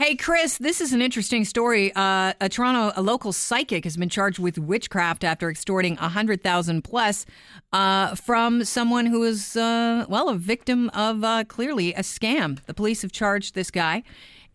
Hey, Chris, this is an interesting story. Uh, a Toronto, a local psychic has been charged with witchcraft after extorting a hundred thousand plus uh, from someone who is, uh, well, a victim of uh, clearly a scam. The police have charged this guy.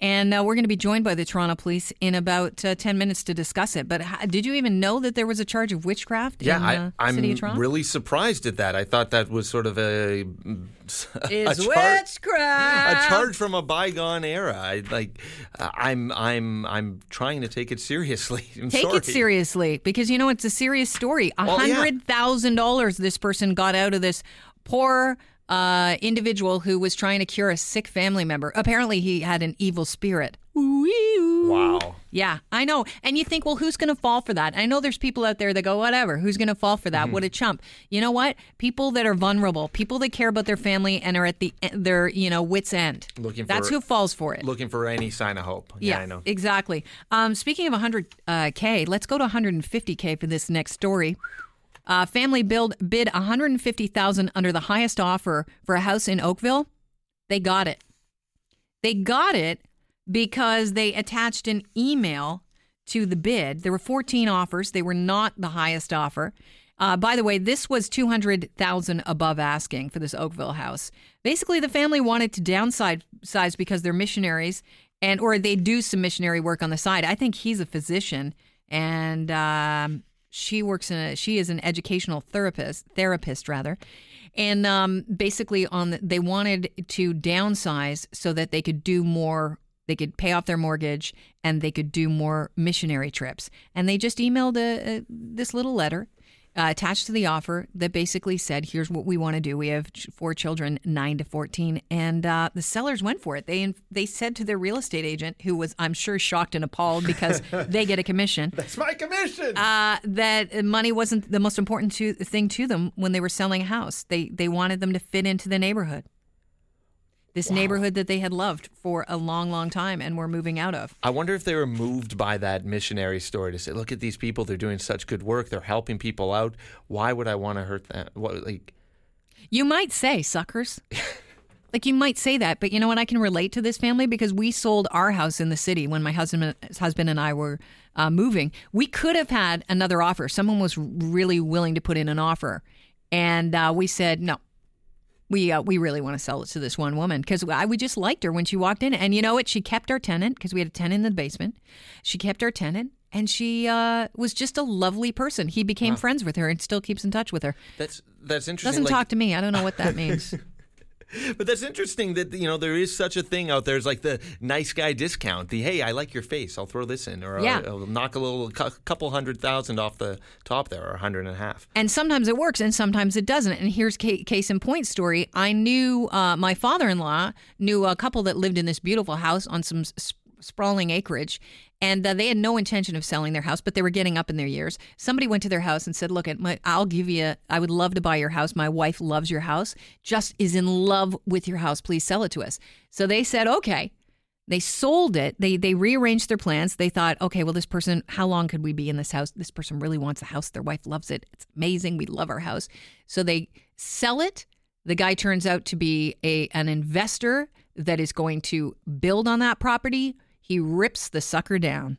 And uh, we're going to be joined by the Toronto Police in about uh, 10 minutes to discuss it. But h- did you even know that there was a charge of witchcraft Yeah, in I, uh, I'm City of Toronto? really surprised at that. I thought that was sort of a a, Is char- witchcraft. a charge from a bygone era. I like. Uh, I'm I'm I'm trying to take it seriously. I'm Take sorry. it seriously because you know it's a serious story. A Well, yeah. hundred thousand dollars this person got out of this poor uh, individual who was trying to cure a sick family member. Apparently, he had an evil spirit. Wow. Yeah, I know. And you think, well, who's going to fall for that? I know there's people out there that go, whatever, who's going to fall for Mm-hmm. that? What a chump. You know what? People that are vulnerable, people that care about their family and are at the their, you know, wits end. Looking for That's for- who falls for it. Looking for any sign of hope. Yeah, I know. exactly. Um, speaking of 100k, let's go to 150k for this next story. Uh, family build bid 150,000 under the highest offer for a house in Oakville. They got it. They got it because they attached an email to the bid. There were 14 offers. They were not the highest offer. Uh, by the way, this was 200,000 above asking for this Oakville house. Basically, the family wanted to downsize size because they're missionaries and or they do some missionary work on the side. I think he's a physician and um, she works in a she is an educational therapist therapist rather. And um, basically on the, they wanted to downsize so that they could do more they could pay off their mortgage and they could do more missionary trips. And they just emailed a, a, this little letter uh, attached to the offer that basically said, "Here's what we want to do. We have four children, nine to fourteen, and uh, the sellers went for it. They they said to their real estate agent, who was I'm sure shocked and appalled because they get a commission, It's my commission. uh, that money wasn't the most important to, thing to them when they were selling a house. They they wanted them to fit into the neighborhood, this neighborhood that they had loved for a long, long time and were moving out of. I wonder if they were moved by that missionary story to say, "Look at these people; they're doing such good work. They're helping people out. Why would I want to hurt them?" What, like, You might say suckers. like you might say that, but you know what? I can relate to this family because we sold our house in the city when my husband husband and I were uh, moving. We could have had another offer. Someone was really willing to put in an offer, and uh, we said no. We uh, we really want to sell it to this one woman because I we just liked her when she walked in, and you know what? She kept our tenant because we had a tenant in the basement. She kept our tenant, and she uh, was just a lovely person. He became friends with her and still keeps in touch with her. that's that's interesting. Doesn't like- talk to me. I don't know what that means. But that's interesting that you know there is such a thing out there. It's like the nice guy discount. The hey, I like your face. I'll throw this in, or Yeah. I'll, I'll knock a little cou- couple hundred thousand off the top there, or a hundred and a half. And sometimes it works and sometimes it doesn't. And here's ca- case in point story. I knew uh, my father-in-law knew a couple that lived in this beautiful house on some s- sprawling acreage and uh, they had no intention of selling their house, but they were getting up in their years. Somebody went to their house and said, "Look, my, I'll give you. I would love to buy your house. My wife loves your house. Just is in love with your house. Please sell it to us." So they said, "Okay." They sold it. They they rearranged their plans. They thought, okay, well, this person, how long could we be in this house? This person really wants a house. Their wife loves it. It's amazing. We love our house. So they sell it. The guy turns out to be a an investor that is going to build on that property. He rips the sucker down.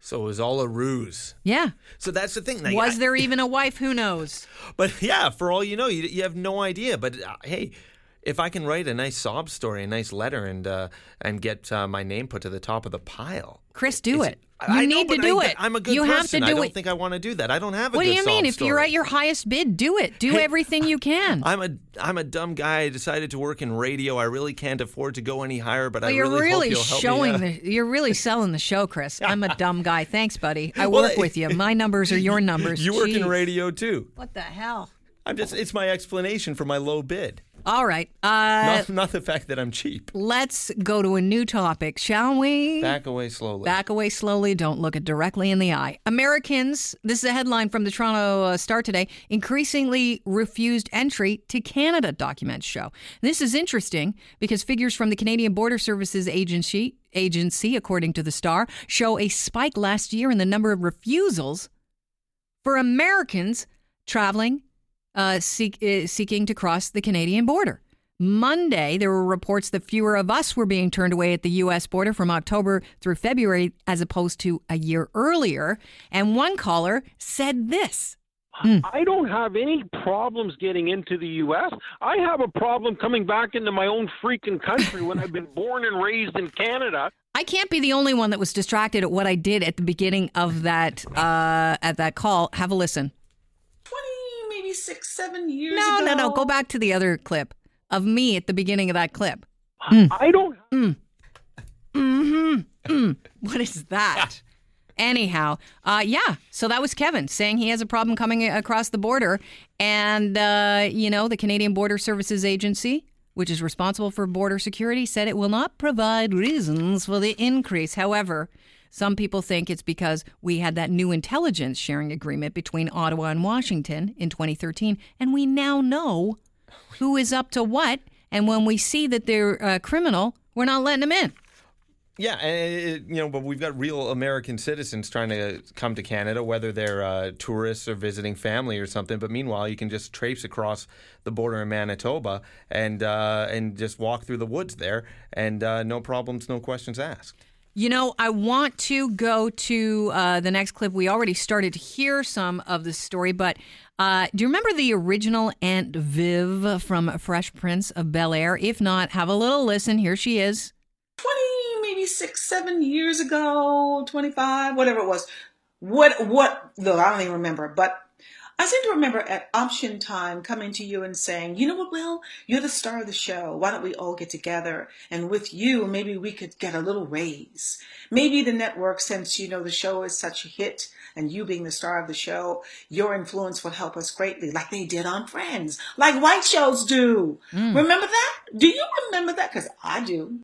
So it was all a ruse. Yeah. So that's the thing. like, Was I- there even a wife? Who knows? But yeah, for all you know, you, you have no idea. But uh, hey, if I can write a nice sob story, a nice letter, and uh, and get uh, my name put to the top of the pile, Chris, do it. I- You I know, need to do I, it. I'm a good you person. have to do I don't it. think I want to do that. I don't have a what do you mean? If you're at your highest bid, do it. Do everything you can. I'm a I'm a dumb guy. I decided to work in radio. I really can't afford to go any higher, but I Well, you're really, really, hope you'll help showing me. out. the. You're really selling the show, Chris. I'm a dumb guy. Thanks, buddy. I Well, work uh, with you. My numbers are your numbers. You work in radio too. What the hell? I'm just it's my explanation for my low bid. All right. Uh, Not, not the fact that I'm cheap. let's go to a new topic, shall we? Back away slowly. Back away slowly. Don't look it directly in the eye. Americans, this is a headline from the Toronto uh, Star today, increasingly refused entry to Canada, documents show. This is interesting because figures from the Canadian Border Services Agency, agency, according to the Star, show a spike last year in the number of refusals for Americans traveling, uh, seek, uh, seeking to cross the Canadian border. Monday, there were reports that fewer of us were being turned away at the U.S. border from October through February as opposed to a year earlier. And one caller said this. I don't have any problems getting into the U.S. I have a problem coming back into my own freaking country when I've been born and raised in Canada. I can't be the only one that was distracted at what I did at the beginning of that uh, at that call. Have a listen. Twenty, maybe six, seven years No, ago. no, no. Go back to the other clip of me at the beginning of that clip. I don't. What is that? Anyhow, uh, yeah. So that was Kevin saying he has a problem coming across the border, and uh, you know the Canadian Border Services Agency, which is responsible for border security, said it will not provide reasons for the increase. However, some people think it's because we had that new intelligence sharing agreement between Ottawa and Washington in 2013, and we now know who is up to what. And when we see that they're uh, criminal, we're not letting them in. Yeah, it, you know, but we've got real American citizens trying to come to Canada, whether they're uh, tourists or visiting family or something. But meanwhile, you can just traipse across the border in Manitoba and uh, and just walk through the woods there, and uh, no problems, no questions asked. You know, I want to go to uh, the next clip. We already started to hear some of the story, but uh, do you remember the original Aunt Viv from Fresh Prince of Bel Air? If not, have a little listen. Here she is. 20, maybe six, seven years ago, 25, whatever it was. What, what, look, I don't even remember, but I seem to remember at option time coming to you and saying, you know what, Will, you're the star of the show. Why don't we all get together? And with you, maybe we could get a little raise. Maybe the network, since you know the show is such a hit and you being the star of the show, your influence will help us greatly, like they did on Friends, like white shows do. Hmm. Remember that? Do you remember that? Because I do.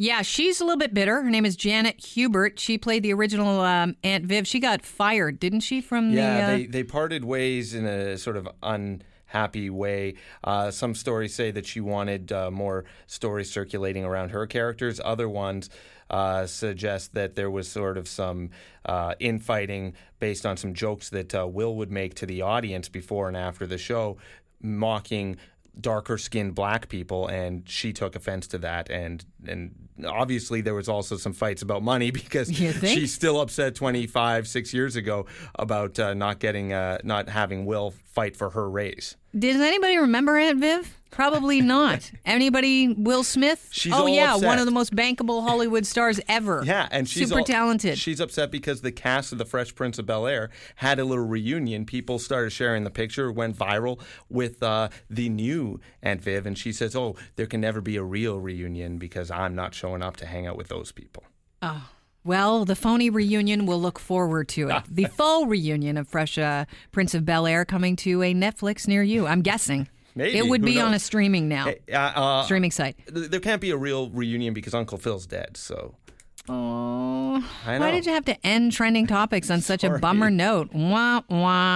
Yeah, she's a little bit bitter. Her name is Janet Hubert. She played the original um, Aunt Viv. She got fired, didn't she, from Yeah, the. Uh, they they parted ways in a sort of unhappy way. Uh, some stories say that she wanted uh, more stories circulating around her characters. Other ones uh, suggest that there was sort of some uh, infighting based on some jokes that uh, Will would make to the audience before and after the show, mocking darker skinned black people and she took offense to that and and obviously there was also some fights about money because she's still upset 25 6 years ago about uh, not getting uh, not having Will fight for her raise. Does anybody remember Aunt Viv? Probably not. Anybody? Will Smith? She's oh yeah, upset. one of the most bankable Hollywood stars ever. Yeah, and she's super all- talented. She's upset because the cast of The Fresh Prince of Bel Air had a little reunion. People started sharing the picture, went viral with uh, the new Aunt Viv, and she says, "Oh, there can never be a real reunion because I'm not showing up to hang out with those people." Well, the phony reunion, we'll look forward to it. the full reunion of Fresh uh, Prince of Bel Air coming to a Netflix near you. I'm guessing. Maybe. It would Who be on a streaming now. Uh, uh, streaming site. there can't be a real reunion because Uncle Phil's dead. So Oh, why did you have to end trending topics on such a bummer note? Wah, wah.